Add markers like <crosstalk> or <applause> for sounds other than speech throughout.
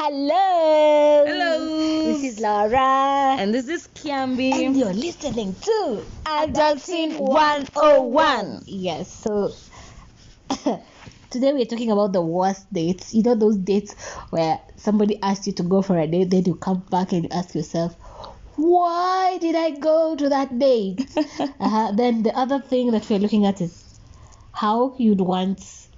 Hello. Hello. This is Laura. And this is Kiambi. And you're listening to Adulting 101. Yes, so <laughs> today we're talking about the worst dates. You know, those dates where somebody asks you to go for a date, then you come back and you ask yourself, why did I go to that date? <laughs> uh-huh. Then the other thing that we're looking at is how you'd want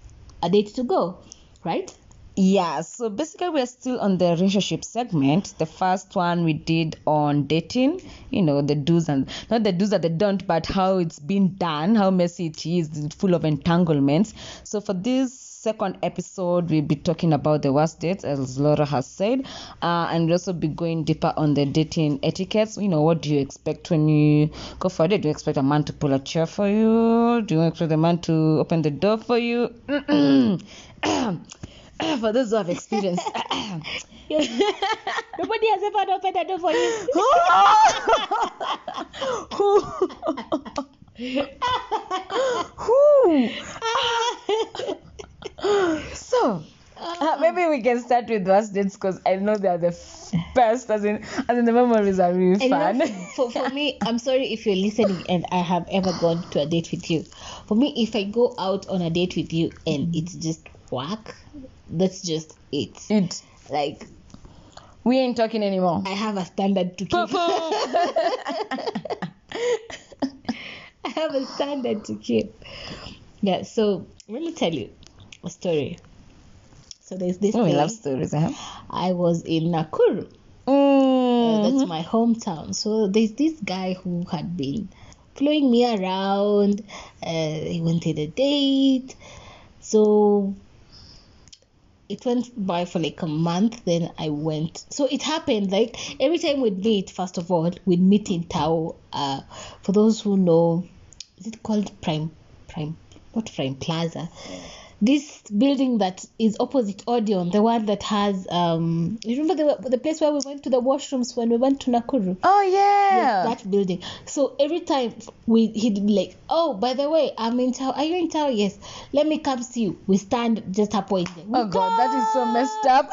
a date to go, right? Yeah, so basically we're still on the relationship segment. The first one we did on dating, you know, the do's and not the do's and the don't, but how it's been done, how messy it is, full of entanglements. So for this second episode, we'll be talking about the worst dates, as Laura has said, uh, and we'll also be going deeper on the dating etiquettes. You know, what do you expect when you go for a date? Do you expect a man to pull a chair for you? Do you expect a man to open the door for you? <clears throat> <clears throat> <coughs> for those who have experienced. <coughs> Nobody has ever opened a door for you. <coughs> so uh, maybe we can start with worst dates because I know they are the best. As in, as in the memories are really fun. for, for me, I'm sorry if you're listening and I have ever gone to a date with you. For me, if I go out on a date with you and it's just work, that's just it. it. Like, We ain't talking anymore. I have a standard to keep. <laughs> I have a standard to keep. Yeah, so let me tell you a story. So there's this Oh, we love stories, huh? I was in Nakuru. Uh, Mm. that's my hometown. So there's this guy who had been following me around. Uh, he wanted a date. So it went by for like a month. Then I went. So it happened like every time we'd meet, first of all, we'd meet in Tao. Uh, for those who know, is it called Prime? Prime, not Prime Plaza. This building that is opposite Odeon, the one that has um, you remember the the place where we went to the washrooms when we went to Nakuru? Oh yeah. Yes, that building. So every time we he'd be like, Oh, by the way, I'm in town. Are you in town? Yes. Let me come see you. We stand just a point there. We oh god, that is so messed up.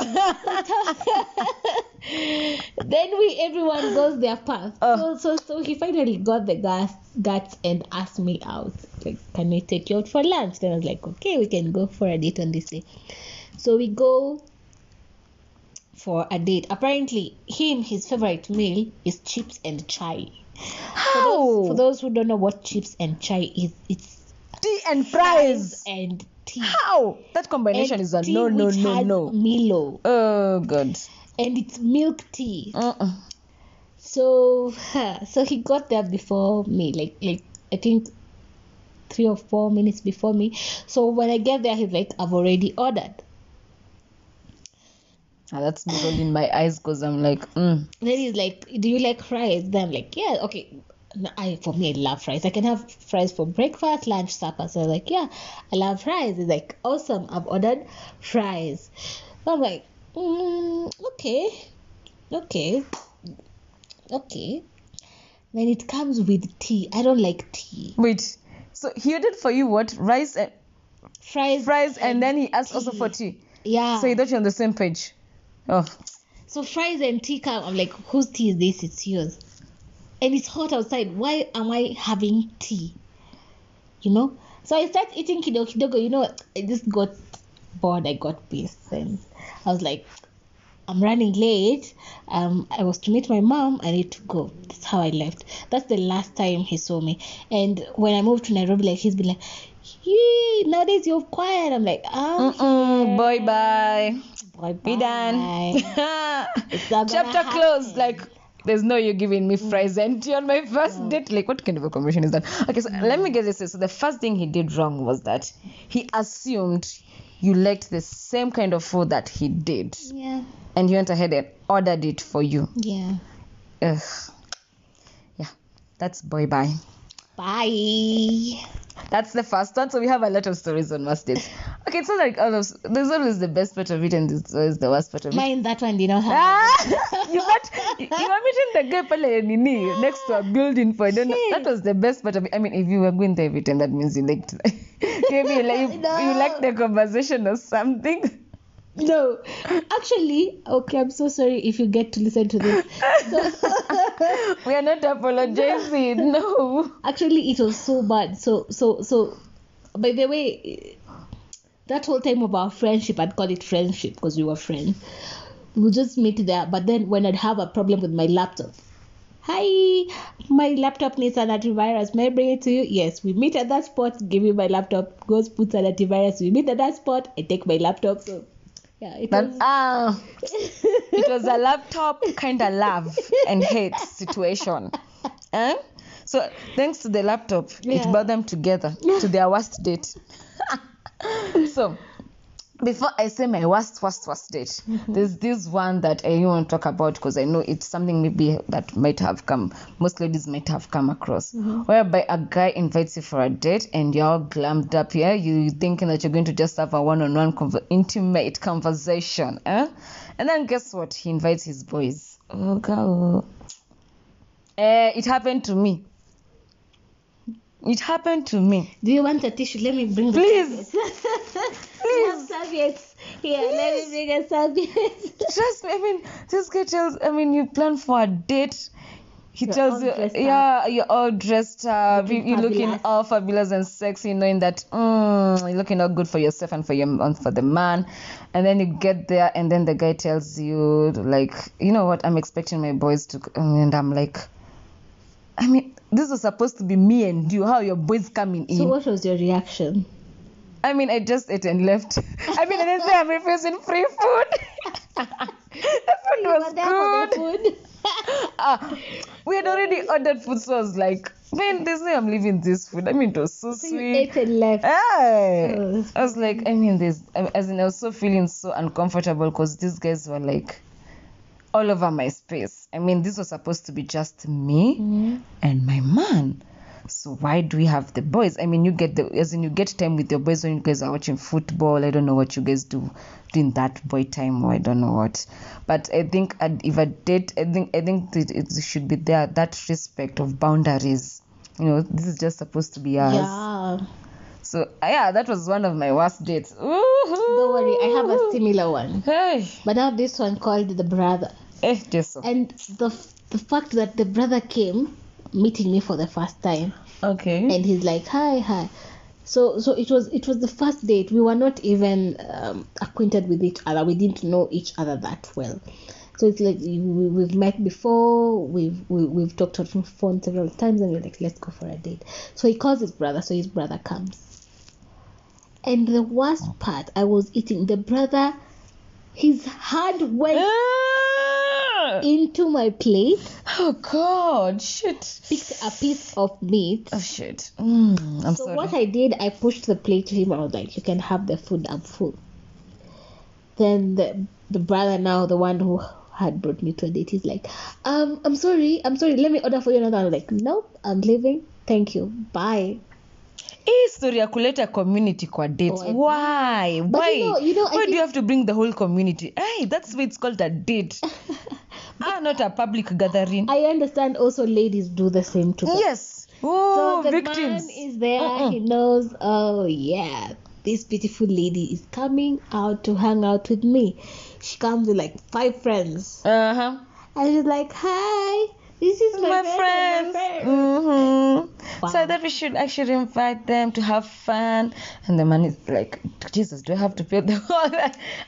<laughs> then we everyone goes their path. Oh. So so so he finally got the gas guts and asked me out. Like, can we take you out for lunch? Then I was like, okay, we can go for a date on this day. So we go for a date. Apparently, him his favorite meal is chips and chai. For those, for those who don't know what chips and chai is, it's Tea and fries. and tea. How? That combination And is a no, no, no, no. Milo, Oh god. And it's milk tea. Uh-uh. So, <laughs> so he got there before me, like like I think three or four minutes before me. So when I get there, he's like, "I've already ordered." Ah, that's rolling my eyes because I'm like, mm. Then he's like, "Do you like fries?" Then I'm like, "Yeah, okay." No, I for me, I love fries. I can have fries for breakfast, lunch, supper. So I'm like, "Yeah, I love fries." He's like, "Awesome! I've ordered fries." So I'm like, mm, "Okay, okay, okay." Then it comes with tea. I don't like tea. wait. So he ordered for you what? Rice and Fries, fries, and then he asked also for tea. yeah. So he thought you're on the same page. Oh, So fries and tea come. I'm like, whose tea is this? It's yours. And it's hot outside. Why am I having tea? You know. So I start eating kidogo kidogo. You know, I just got bored. I got pissed, and I was like, I'm running late. Um, I was to meet my mom. I need to go. That's how I left. That's the last time he saw me. And when I moved to Nairobi, like he's been like, Yee, nowadays you're quiet. I'm like, oh, Mm-mm, boy, bye. boy, We done. <laughs> It's Chapter closed. Like, there's no you giving me fries and tea on my first date. Like, what kind of a conversation is that? Okay, so let me get this. So the first thing he did wrong was that he assumed you liked the same kind of food that he did, Yeah. and he went ahead and ordered it for you. Yeah. Ugh. Yeah, that's boy bye. Bye. That's the first one. So we have a lot of stories on dates. Okay, it's not like all of there's always the best part of it and there's always the worst part of it. Mine, that one did not have. Ah, <laughs> you met you were meeting the guy pale nini next to a building for know. That was the best part of it. I mean, if you were going there every time, that means you liked <laughs> maybe you like <laughs> you, you liked the conversation or something. no, actually, okay, I'm so sorry if you get to listen to this. <laughs> we are not apologizing. <laughs> No. Actually, it was so bad. So, so, so, by the way, that whole time of our friendship, I'd call it friendship because we were friends. We would just meet there. But then when I'd have a problem with my laptop, hi, my laptop needs an antivirus. May I bring it to you? Yes, we meet at that spot, give me my laptop, goes, puts an antivirus. We meet at that spot, I take my laptop. So, yeah, it was. ah, <laughs> it was a laptop kind of love and hate situation. Eh? So thanks to the laptop, it brought them together to their worst date. so before I say my worst, worst, worst date, <laughs> there's this one that I want to talk about because I know it's something maybe that might have come, most ladies might have come across, whereby a guy invites you for a date and you're all glammed up here. You thinking that you're going to just have a one-on-one conver- intimate conversation, eh? And then guess what? He invites his boys. Oh, God. Eh, it happened to me. It happened to me. Do you want a tissue? Let me bring the Please. <laughs> serviettes. we have serviettes. Here, let me bring a serviette. <laughs> Trust me, I mean, this guy tells, I mean, you plan for a date. He You're tells you, up. yeah, you're all dressed up. Looking you, are looking fabulous. all fabulous and sexy, knowing that mm, you're looking all good for yourself and for your and for the man. And then you get there, and then the guy tells you, like, you know what? I'm expecting my boys to, and I'm like, I mean, this was supposed to be me and you. How are your boys coming in? So, what was your reaction? I mean, I just ate and left. I mean, I didn't say I'm refusing free food. the food You was were there for good. food. <laughs> Ah, we had already ordered food, so I was like, man, there's no way I'm leaving this food. I mean, it was so So you ate and left. Hey. Oh. I was like, I mean, this, as in, I was so feeling so uncomfortable because these guys were like all over my space. I mean, this was supposed to be just me Mhm. and my man. So why do we have the boys? I mean, you get the as in you get time with your boys when you guys are watching football. I don't know what you guys do during that boy time, or I don't know what. But I think if I date, I think I think it, it should be there that respect of boundaries. You know, this is just supposed to be ours. Yeah. So yeah, that was one of my worst dates. Don't Don't worry, I have a similar one. Hey, But I have this one called the brother. eh, Jesu. And the the fact that the brother came meeting me for the first time Okay. and he's like hi hi so so it was it was the first date we were not even um, acquainted with each other we didn't know each other that well so it's like we, we've met before we've we, we've talked on the phone several times and we're like let's go for a date so he calls his brother so his brother comes and the worst part i was eating the brother his hand went Ah! into my plate Oh God! Shit. picked a piece of meat Oh shit. Mm, I'm so sorry. what I did, I pushed the plate to him. I was like, "You can have the food. I'm full." Then the the brother, now the one who had brought me to a date, he's like, "Um, I'm sorry, I'm sorry. Let me order for you another." I was like, "Nope, I'm leaving. Thank you. Bye." hii story ya kuleta community kwa date Oh, why But why you know- you know, I why do think- you have to bring the whole community hey that's why it's called a date <laughs> ah not a public gathering I understand. Also, ladies do the same to them. yes oh So the victims man is there. Mm-mm. He knows. Oh yeah, this beautiful lady is coming out to hang out with me. She comes with like five friends. uh-huh And she's like, "Hi, this is my, my friend friends and my friend." hmm Wow. so that we should actually invite them to have fun and the man is like jesus do i have to pay the <laughs> whole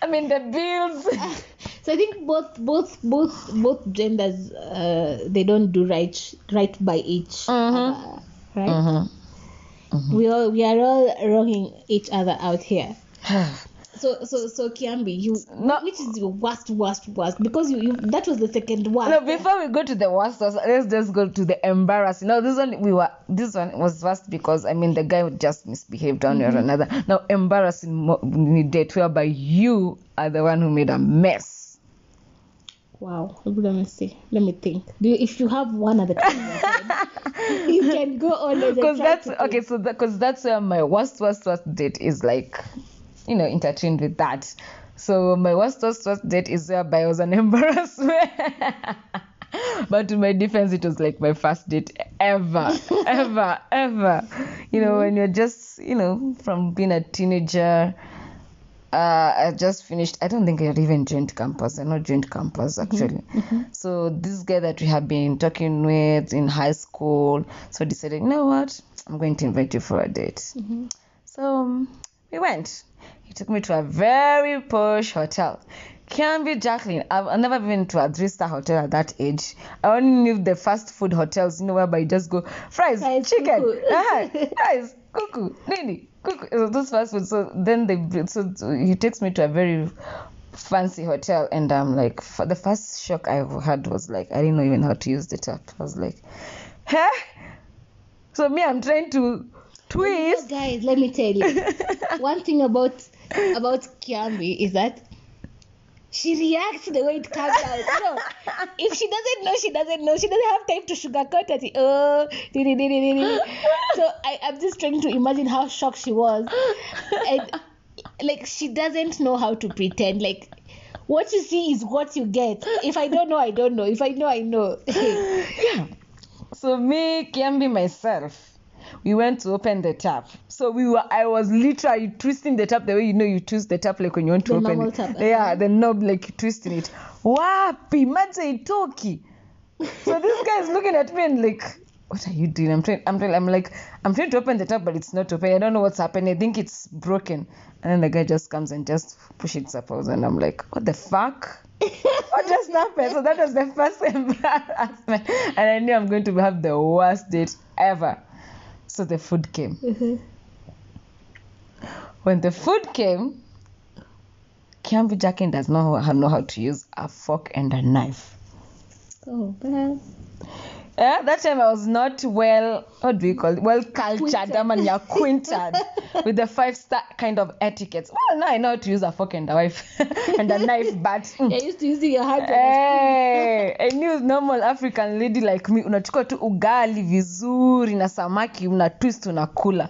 i mean the bills <laughs> So I think both both both both genders uh, they don't do right right by each Mhm. other, right? Mhm. We all we are all wronging each other out here. <sighs> <sighs> So so so Kiambi, you No. which is your worst worst worst because you, you that was the second one. No, before we go to the worst, let's just go to the embarrassing. No, this one we were. This one was worst because I mean the guy just misbehaved one way or mm-hmm. another. Now embarrassing date whereby you are the one who made a mess. Wow. Let me see. Let me think. Do you, if you have one at the top of your head, you can go on Because that's okay. So because that's where my worst worst worst date is like, you know, intertwined with that. So my worst worst worst date is whereby I was an <laughs> embarrassed. but to my defense, it was like my first date ever, <laughs> ever, ever. You know, when you're just, you know, from being a teenager, uh, I just finished. I don't think I had even joined campus. I not joined campus actually. So this guy that we have been talking with in high school, so decided, you know what, I'm going to invite you for a date. So um, we went. He took me to a very posh hotel. Canby Jacqueline. I've, I've never been to a three-star hotel at that age. I only knew the fast food hotels, you know, whereby you just go fries, Fries, chicken, cuckoo. ah, <laughs> <laughs> fries, cuckoo, nini, cuckoo. So those fast food. So then they so, so he takes me to a very fancy hotel, and I'm like, f- the first shock I had was like, I didn't know even how to use the tap. I was like, huh? So me, I'm trying to twist. guys, let me tell you. <laughs> One thing about about Kiambi is that she reacts the way it comes out. Know, if she doesn't know, she doesn't know. She doesn't have time to sugarcoat it. Oh, uh, di. so I, I'm just trying to imagine how shocked she was, and like she doesn't know how to pretend. Like what you see is what you get. If I don't know, I don't know. If I know, I know. <laughs> yeah. So me, Kiambi, myself, we went to open the tap. So we were, I was literally twisting the tap the way you know you twist the tap like when you want to The open it. tap, Yeah, uh-huh. the knob like twisting it. Wapi, maje itoki. So this guy is looking at me and like, what are you doing? I'm trying, I'm trying, I'm like, I'm trying to open the tap, but it's not open. I don't know what's happening. I think it's broken. And then the guy just comes and just pushes it up, and I'm like, what the fuck? <laughs> what just happened? So that was the first <laughs> embarrassment, and I knew I'm going to have the worst date ever. So the food came. Mm-hmm. When the food came, Kiambi Jackin does not know how to use a fork and a knife. oh man. Yeah, that time I was not well, what do we call it? Well cultured, Acquainted. I acquainted with the five star kind of etiquettes. Well, now I know how to use a fork and a knife <laughs> and a knife, but. mm, You're used to using your hand. Hey, a new normal African lady like me unachukua tu ugali vizuri na samaki una twist unakula.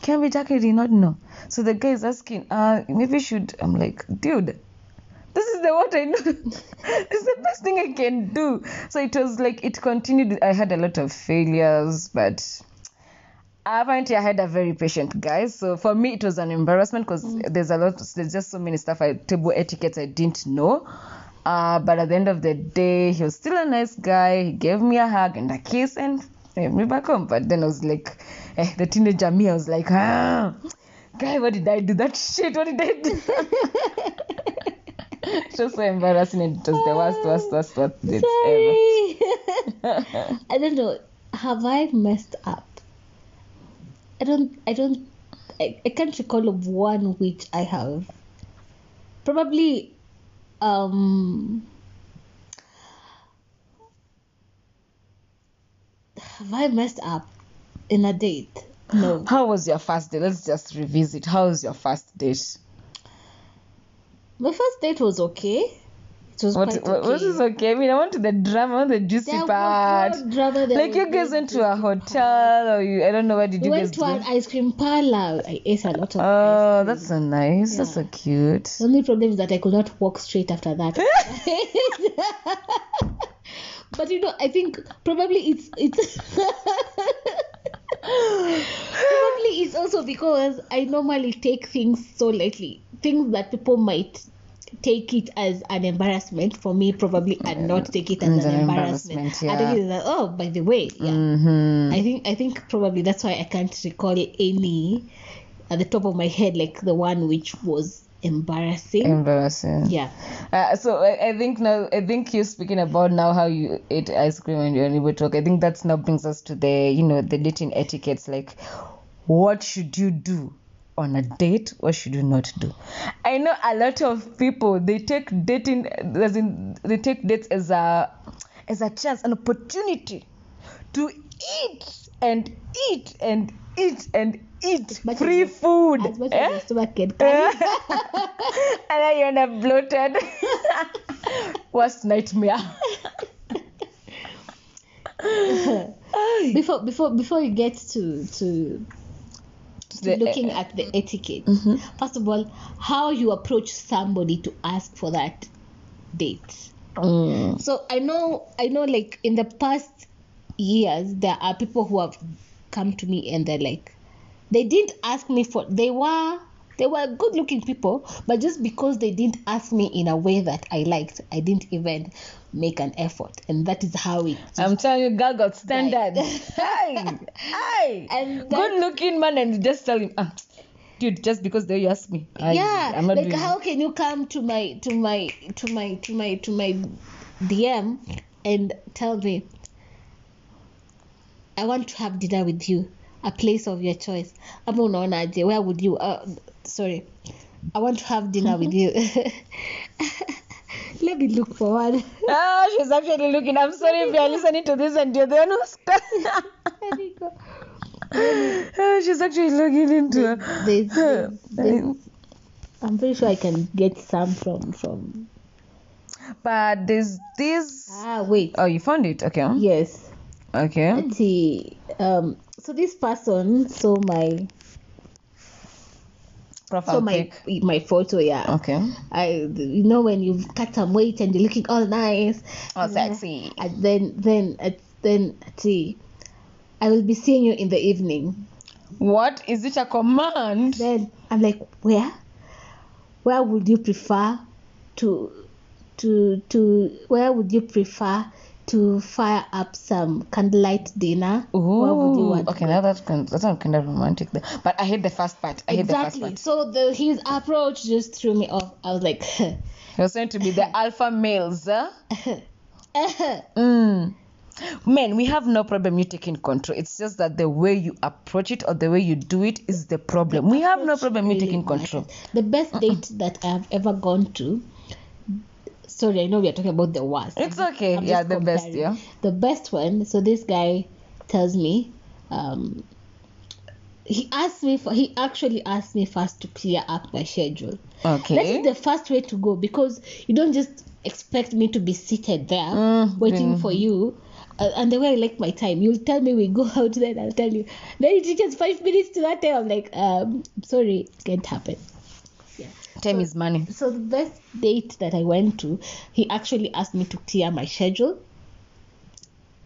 Kiambi Jackie did not know. So the guy is asking, uh, maybe should. I'm like, dude, this is the what I know. <laughs> this is the best thing I can do. So it was like it continued. I had a lot of failures, but apparently I had a very patient guy. So for me, it was an embarrassment because there's a lot. There's just so many stuff. I table etiquette I didn't know. Uh, but at the end of the day, he was still a nice guy. He gave me a hug and a kiss and sent me back home. But then I was like, eh, the teenager me, I was like, ah, guy, what did I do? That shit, what did I do? <laughs> <laughs> it was so embarrassing. and It was the worst, worst, worst, worst date ever. <laughs> <laughs> I don't know. Have I messed up? I don't. I don't. I, I can't recall of one which I have. Probably. Um. Have I messed up in a date? No. How was your first date? Let's just revisit. How was your first date? My first date was okay. It was What, quite okay. what is okay? I mean, I want to the drama, the juicy There was part. no drama, there like you was guys went to a hotel, or you, I don't know where did We you went guys to an ice cream parlor. I ate a lot of Oh, that's so nice. That's so cute. The only problem is that I could not walk straight after that. <laughs> but you know, I think probably it's it's <laughs> <laughs> probably it's also because I normally take things so lightly. Things that people might take it as an embarrassment for me probably and not take it as an, an embarrassment. embarrassment, I think yeah. it's like, oh, by the way, yeah. Mm-hmm. I think I think probably that's why I can't recall any at the top of my head like the one which was embarrassing. Embarrassing. yeah. Uh, so I, I think now I think you're speaking about now how you ate ice cream when you're able to talk. I think that's now brings us to the you know the dating etiquettes like what should you do on a date what should you not do i know a lot of people they take dating as in they take dates as a as a chance an opportunity to eat and eat and eat and eat much free as- food As much eh? as stomach can carry. <laughs> and then you end up bloated. <laughs> Worst nightmare. <laughs> before before before you get to, to The- looking at the etiquette, Mm-hmm. first of all, how you approach somebody to ask for that date. Mm. So I know I know like in the past years there are people who have come to me and they're like they didn't ask me for they were They were good looking people, but just because they didn't ask me in a way that I liked, I didn't even make an effort. And that is how it I'm telling you, girl got standards. hey, hey. <laughs> And good looking man, and just tell him, ah, dude, just because they ask me, I, yeah like how can you come to my to my to my to my to my dm and tell me i want to have dinner with you a place of your choice i'm ama unaonaje where would you uh, sorry i want to have dinner with <laughs> you <laughs> let me look for one <laughs> Ah, she's actually looking. I'm sorry if you're listening to this and you're the one who's. There you go. Ah, she's actually looking into it. There's- there's- there's- i'm pretty sure i can get some from from But there's this. ah wait Oh, you found it? Okay. yes Okay. Let's see. Um, so this person saw my Profile saw my pic. my photo. Yeah, Okay. I you know when you've cut some weight and you're looking all nice. Oh, sexy. And then then uh, then see. I will be seeing you in the evening. What is it? A command? Then I'm like, where? Where would you prefer to to to where would you prefer to fire up some candlelight dinner? You Ooh, want? okay, now that's kind that's kind of romantic. There. But I hate the first part. I hate the first Exactly. part. So the his approach just threw me off. I was like, <laughs> You're saying to be the alpha males, huh? <laughs> Mm. Men, we have no problem you taking control. It's just that the way you approach it or the way you do it is the problem. We have no problem you really taking control. matters. The best date that I have ever gone to. Sorry, I know we are talking about the worst. It's okay. Yeah, the best, yeah. The best one. So this guy tells me, um, he asked me for. He actually asked me first to clear up my schedule. That Okay. is the first way to go because you don't just expect me to be seated there Mm, waiting then- for you. Uh, and the way I like my time, you'll tell me we go <laughs> out, then I'll tell you. Then it reaches five minutes to that time. I'm like, um, sorry, it can't happen. Yeah. Time is money. So the best date that I went to, he actually asked me to clear my schedule.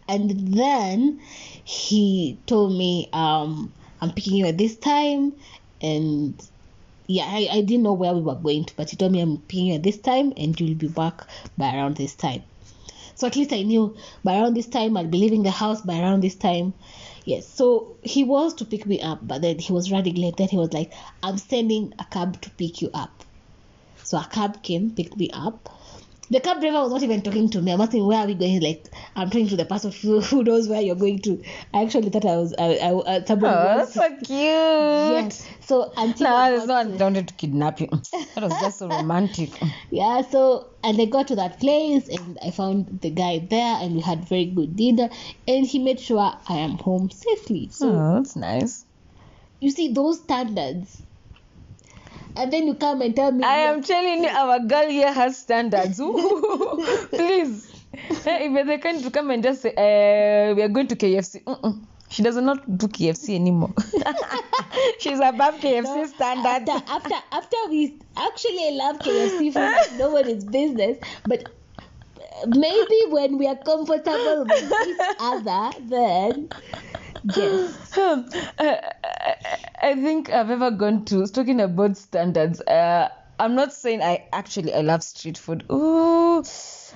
And then he told me, um, I'm picking you at this time. And yeah, I, I didn't know where we were going to, but he told me I'm picking you at this time and you'll be back by around this time. So at least I knew by around this time I'll be leaving the house by around this time. Yes, so he was to pick me up, but then he was running late. Then he was like, I'm sending a cab to pick you up. So a cab came, picked me up. The cab driver was not even talking to me. I'm asking where are we going. He's like, I'm talking to the person <laughs> who, who knows where you're going to. I actually thought I was, I, I, I somebody Oh, was. that's so <laughs> cute. Yes. So until No, I got not to- wanted to kidnap you. <laughs> That was just so romantic. yeah so and i got to that place and i found the guy there and we had very good dinner and he made sure i am home safely so Oh, that's nice. you see those standards and then you come and tell me I am telling you, our girl here has standards. <laughs> <laughs> Please. If you're the kind to come and just say, uh, we are going to KFC. Mm-mm. She does not do KFC anymore. <laughs> She's above KFC standard. after, after after we actually love KFC food no one is business but maybe when we are comfortable with each other then yes Um, uh, I think I've ever gone to talking about standards. Uh, I'm not saying I actually I love street food. Ooh,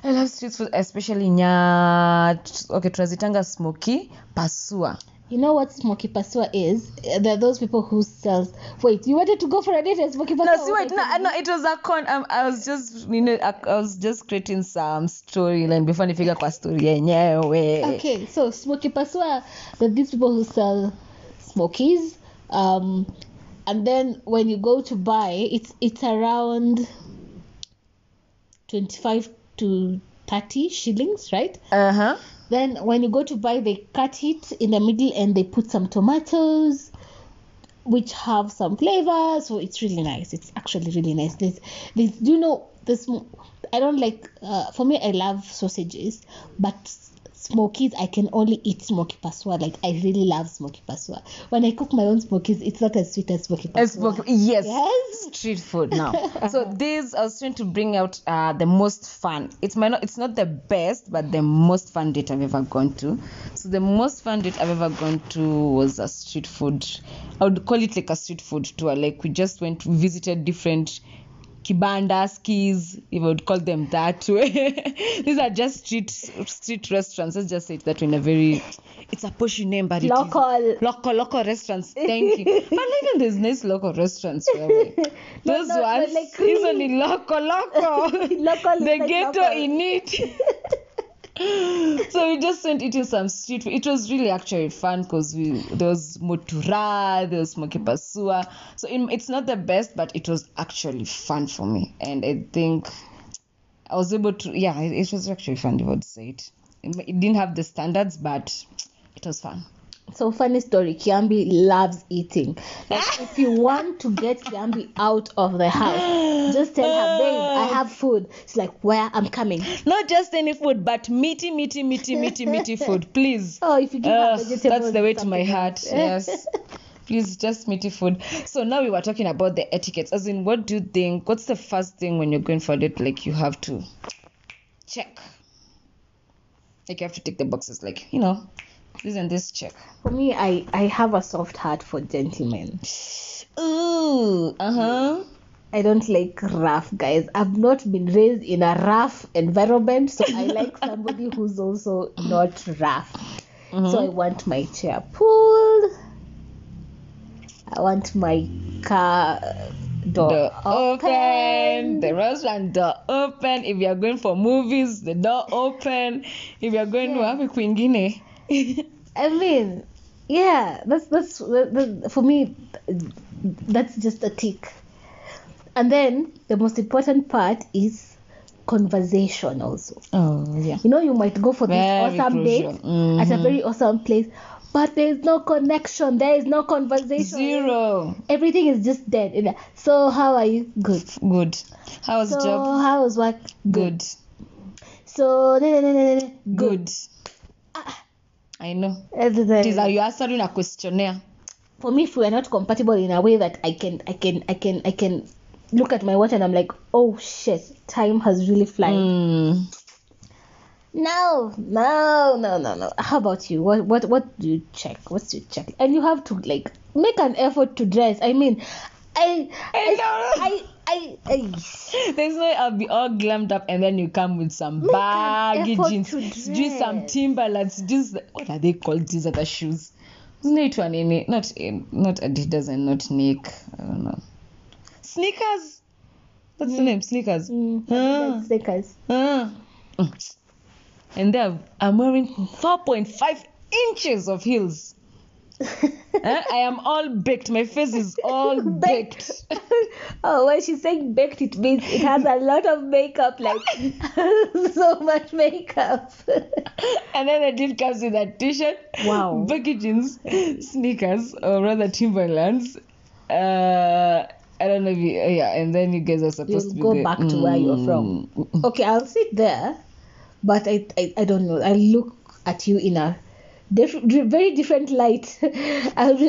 I love street food, especially nya okay, tunazitanga smoky pasua. You know what smoky pasua is? There are those people who sell. Wait, you wanted to go for a date at smoky pasua? No, see, wait, no, no, it was a con. Um, I was just, you know, I, I was just creating some storyline before nifika kwa story yenyewe. Okay, so smoky pasua, there are these people who sell smokies. Um, and then when you go to buy, it's it's around twenty five to thirty shillings, right? Uh huh. Then when you go to buy, they cut it in the middle and they put some tomatoes, which have some flavor. So it's really nice. It's actually really nice. this this do you know this? I don't like. Uh, for me, I love sausages, but smokies, I can only eat smoky pasua. Like I really love smoky pasua. When I cook my own smokies, it's not as sweet as smoky pasua. As smoke- yes. Yes. Street food now. <laughs> so this I was trying to bring out uh, the most fun. It's my not it's not the best, but the most fun date I've ever gone to. So the most fun date I've ever gone to was a street food. I would call it like a street food tour. Like we just went we visited different kibanda skis if I would call them that way. <laughs> These are just street street restaurants. Let's just say it that way in a very it's a pushy name, but is- Local. local local restaurants <laughs> thank you but even there's nice local restaurants <laughs> those no, but ones like hizo ni local local Local is the like ghetto local. in it <laughs> so we just went eating some street food. It was really actually fun because we there was mutura, there was smoky pasua. So it, it's not the best, but it was actually fun for me, and I think I was able to. Yeah, it, it was actually fun. I would say. It, it didn't have the standards, but it was fun. So funny story, Kiambi loves eating. Like if you <laughs> want to get Kiambi out of the house, just tell her, babe, I have food. She's like, where? I'm coming. Not just any food, but meaty, meaty, meaty, meaty, meaty <laughs> food, please. Oh, if you give her Ugh, vegetables, that's the way to my heart. Yes. <laughs> Please, just meaty food. So now we were talking about the etiquettes. As in, what do you think? What's the first thing when you're going for a date? Like you have to check. Like you have to tick the boxes. Like you know, and this check. For me, I, I have a soft heart for gentlemen. Ooh. Uh huh. I don't like rough guys. I've not been raised in a rough environment, so I <laughs> like somebody who's also not rough. So I want my chair pulled. I want my car door, Door open. open. The restaurant door open. If you're going for movies, the door open. If you're going to Yeah. wapi kwingine. <laughs> I mean, yeah, that's that's that, that- for me. That's just a tick. And then the most important part is conversation also. Oh yeah. You know, you might go for this Very awesome crucial. date at a Mhm. very awesome place, but there is no connection. There is no conversation. Zero. Everything is just dead. So how are you? Good. Good. How was So job? how was work? Good. So good. no, no, no, no, no. Good. I know. It is how you answering a questionnaire. for me if we are not compatible in a way that i can i can i can i can look at my watch and i'm like oh shit time has really flown. Mm. no no no no no how about you what what what do you check what's your check and you have to like make an effort to dress i mean i I know. i i, I, There's no I'll be all glammed up and then you come with some Make baggy jeans. Just some. Timberlands. Just what are they called? These other shoes. Not one not not Adidas and not Nick. I don't know. Sneakers. What's the name? Sneakers. mm, Ah. Ah. Mm. And there I'm wearing 4.5 inches of heels. Eh, I am all baked. My face is all <laughs> baked. <laughs> oh when she's saying baked it means it has a lot of makeup like <laughs> so much makeup And then the dude comes with a t-shirt, Wow. baggy jeans, sneakers, or rather Timberlands. Uh, I don't know if you, yeah. And then you guys are supposed You'll to go be the- back to where you're from. Okay, I'll sit there, but I, I, I don't know. I look at you in a diff- very different light. <laughs> Be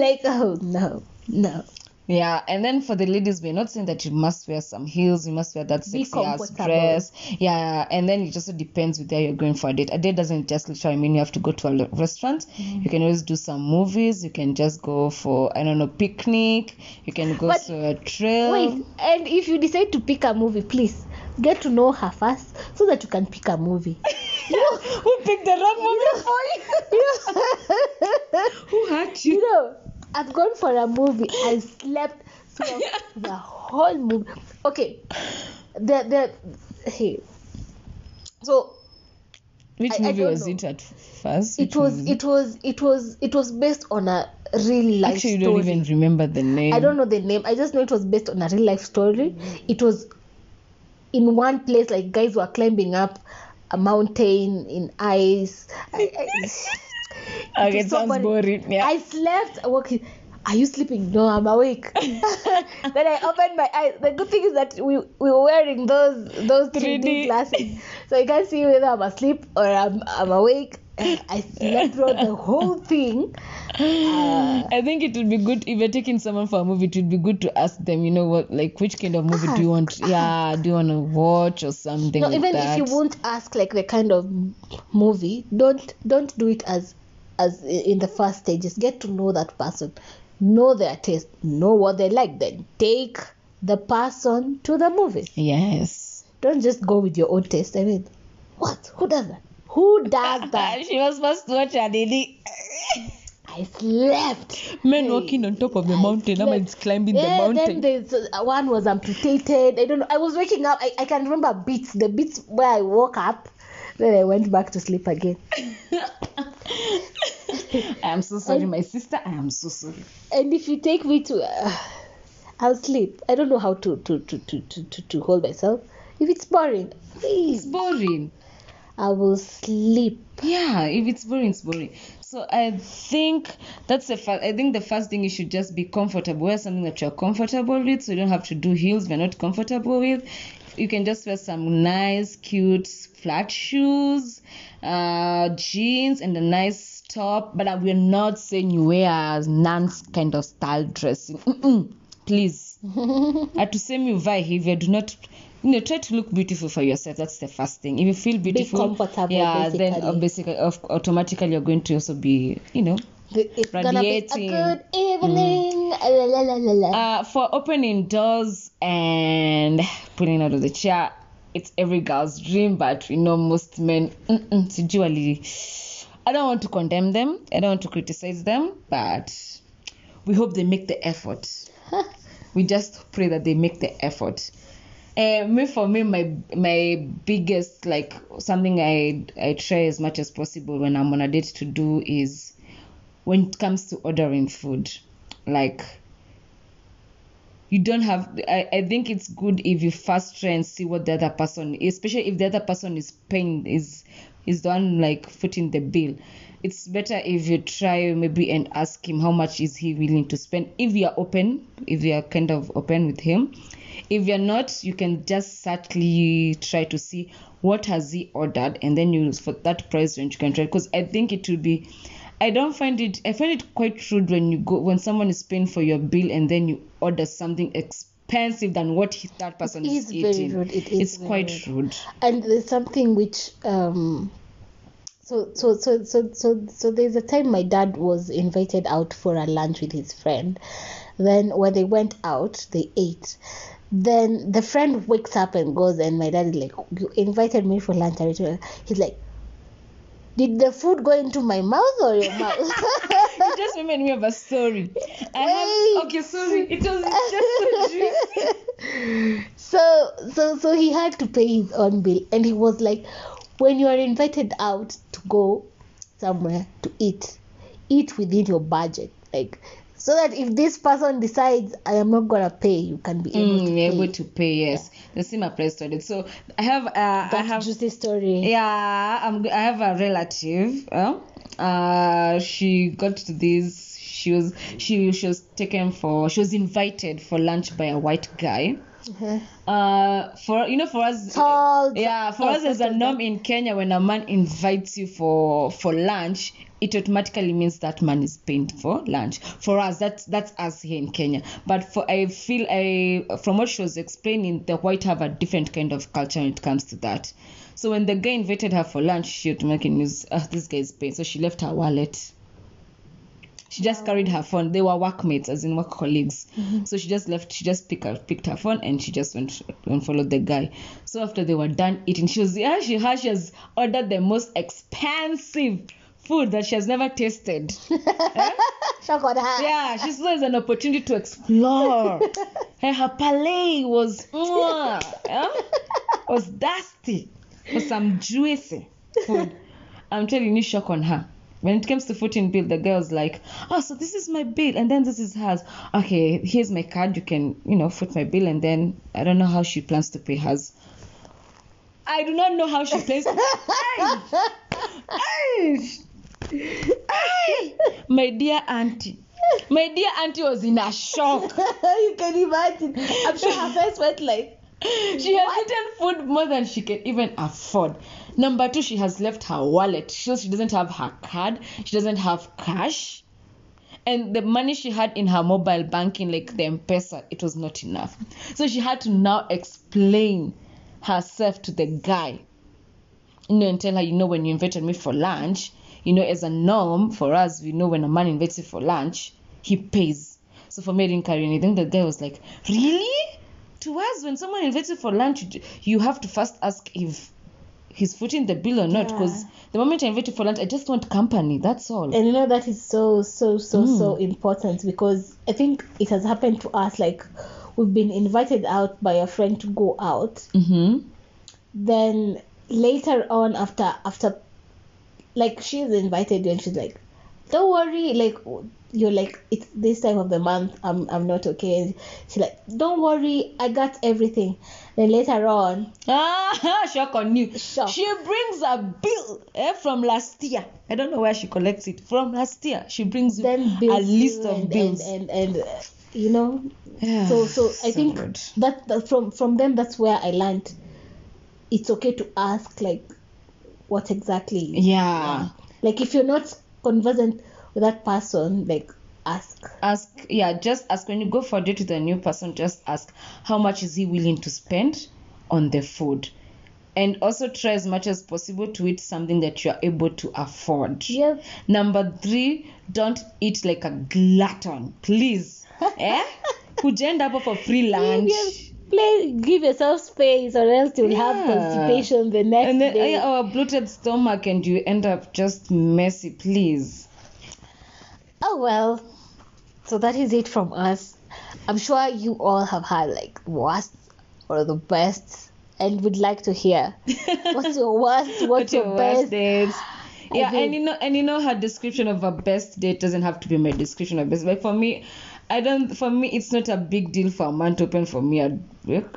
like, oh no, no. Yeah, and then for the ladies, we're not saying that you must wear some heels, you must wear that Be sexy ass dress. Yeah, and then it also depends with where you're going for a date. A date doesn't just literally mean you have to go to a restaurant. Mm-hmm. You can always do some movies. You can just go for I don't know picnic. You can go But- to a trail. Wait, and if you decide to pick a movie, please get to know her first so that you can pick a movie. You <laughs> know, Who picked the wrong movie for you? you <laughs> know, Who hurt you? you know, I've gone for a movie. I slept through <laughs> the whole movie. Okay, the the hey, so Which I- I movie don't was know. it at first? it was it was it was it was based on a real life Actually, you don't even remember the name. I don't know the name. I just know it was based on a real life story. Mm-hmm. It was in one place, like guys were climbing up a mountain in ice. I, I, <laughs> Okay, so sounds boring. Yeah. I slept. I woke. Are you sleeping? No, I'm awake. <laughs> then I opened my eyes. The good thing is that we, we were wearing those those 3D, 3D. glasses, so you can see whether I'm asleep or I'm I'm awake. I slept through the whole thing. Uh, <laughs> I think it would be good if you're taking someone for a movie. It would be good to ask them, you know what, like which kind of movie do you want? Yeah, do you want to watch or something no, like even that? if you won't ask like the kind of movie, don't don't do it as as in the first stages. Get to know that person, know their taste, know what they like. Then take the person to the movie. Yes. Don't just go with your own taste. I mean, what? Who does that? Who does <laughs> that? she was supposed to watch a lady. I slept. Men Hey, walking on top of the I mountain. I'm slept. climbing the mountain. then there's uh, one was amputated. I don't know. I was waking up. I, I can remember bits. The bits where I woke up. Then I went back to sleep again. <laughs> I am so sorry, my sister. I am so sorry. And if you take me to, uh, I'll sleep. I don't know how to to to to to, to, to hold myself. If it's boring, It's boring. I will sleep. Yeah, if it's boring, it's boring. So I think that's the first. I think the first thing you should just be comfortable. Wear something that you're comfortable with, so you don't have to do heels. If you're not comfortable with, you can just wear some nice, cute flat shoes, uh, jeans, and a nice top. But we're not saying you wear a nuns kind of style dressing. Mm-mm. Please, hatusemi uvae hivyo. Do not. You know, try to look beautiful for yourself. That's the first thing. If you feel beautiful, comfortable, yeah, then uh, basically. basically, of, automatically, you're going to also be, you know, It's gonna be a Radiating. good evening. La, la, la, la, uh, for opening doors and pulling out of the chair. It's every girl's dream, but we know most men. I don't want to condemn them. I don't want to criticize them, but we hope they make the effort. <laughs> we just pray that they make the effort. Uh, me for me, my my biggest like something I I try as much as possible when I'm on a date to do is when it comes to ordering food, like you don't have I, I think it's good if you first try and see what the other person especially if the other person is paying is is the one like footing the bill. It's better if you try maybe and ask him how much is he willing to spend. If you are open if you are kind of open with him if you're not you can just subtly try to see what has he ordered and then you for that price range you can try because i think it will be I don't find it. I find it quite rude when you go when someone is paying for your bill and then you order something expensive than what he, that person is, is very eating. rude. It is it's very quite rude. and there's something which um so so so so so so there's a time my dad was invited out for a lunch with his friend then when they went out they ate then the friend wakes up and goes and my dad is like you invited me for lunch I returned." he's like did the food go into my mouth or your mouth <laughs> It just reminded me of a story. I have, okay, sorry. It was just so juicy. <laughs> so so so he had to pay his own bill and he was like when you are invited out to go somewhere to eat eat within your budget like so that if this person decides i am not gonna pay you can be able Mm, to pay able to pay. Yes, the same applies to it. So I have. Uh, I have. juicy story Yeah, I'm, I have a relative. Uh, uh, she got to this. She was she she was taken for. She was invited for lunch by a white guy. Uh-huh. Uh, for you know, for us, Tall, yeah, for tall, us as a norm in Kenya, when a man invites you for for lunch, it automatically means that man is paying for lunch. For us, that's that's us here in Kenya. But for I feel I from what she was explaining, the white have a different kind of culture when it comes to that. So when the guy invited her for lunch, she automatically knew, ah, this guy is paying. So she left her wallet. She just carried her phone. They were workmates, as in work colleagues. So she just left. She just picked her, picked her phone and she just went and followed the guy. So after they were done eating, she was yeah. She she has ordered the most expensive food that she has never tasted. <laughs> Eh? shock on her Yeah, she saw it as an opportunity to explore. and <laughs> eh, her palate was mwah, yeah? <laughs> was dusty for some juicy food. I'm telling you, shock on her. When it comes to footing bill, the girl's like, "Oh, so this is my bill, and then this is hers. Okay, here's my card. You can, you know, foot my bill, and then I don't know how she plans to pay hers. I do not know how she plans to. Ay! My dear auntie, my dear auntie was in a shock. <laughs> you can imagine i'm sure her face went like she has eaten food more than she can even afford. Number two, she has left her wallet. She she doesn't have her card. She doesn't have cash. And the money she had in her mobile banking, like the M-Pesa, it was not enough. So she had to now explain herself to the guy. You know, and tell her, you know, when you invited me for lunch, you know, as a norm for us, we know when a man invites you for lunch, he pays. So for me, I didn't carry anything. The guy was like, really? To us, when someone invites you for lunch, you- have to first ask if he's footing the bill or not. Because Yeah. the moment I invite you for lunch, I just want company. That's all. and you know that is so so so Mm. so important because i think it has happened to us like we've been invited out by a friend to go out mm-hmm. then later on after after like she's invited you and she's like don't worry like you're like it's this time of the month i'm i'm not okay and she's like don't worry i got everything then later on Ah, <laughs> shock on you. Shock. She brings a bill eh, from last year. I don't know where she collects it from last year. She brings then a list of and, bills. and and, and uh, you know Yeah, so so i think that, that from from them that's where i learned it's okay to ask like what exactly Yeah. like if you're not conversant with that person like ask Ask, yeah, just ask when you go for a date with a new person, just ask how much is he willing to spend on the food. And also try as much as possible to eat something that you are able to afford. Yep. Number three, don't eat like a glutton, please. <laughs> eh? Kujenda up for free lunch. Play, give yourself space or else you'll have Yeah. constipation the next and then day. uh, or bloated stomach and you end up just messy please. Oh well so that is it from us. I'm sure you all have had like worst or the best and would like to hear. <laughs> What's your worst? What's your, best? dates? Yeah and you know and you know her description of a best date doesn't have to be my description of best. But for me i don't for me it's not a big deal for a man to open for me at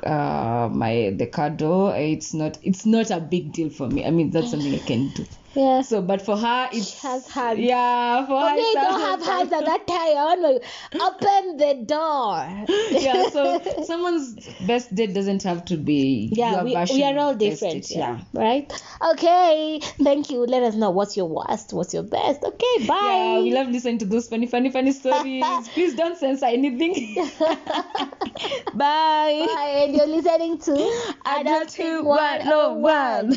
uh my the car door. It's not it's not a big deal for me. I mean that's something i can do yeah so but for her it's She has hands. yeah for her Okay, it's don't have hands <laughs> at that time. I oh, want to open the door. <laughs> yeah, so <laughs> someone's best date doesn't have to be yeah, we, we are all different. date, Yeah. Right? Okay. Thank you. Let us know what's your worst, what's your best. Okay, bye. Yeah, we love listening to those funny, funny, funny stories. Please don't censor anything. Bye. Bye. And you're listening to Adulthood Adulthood 101.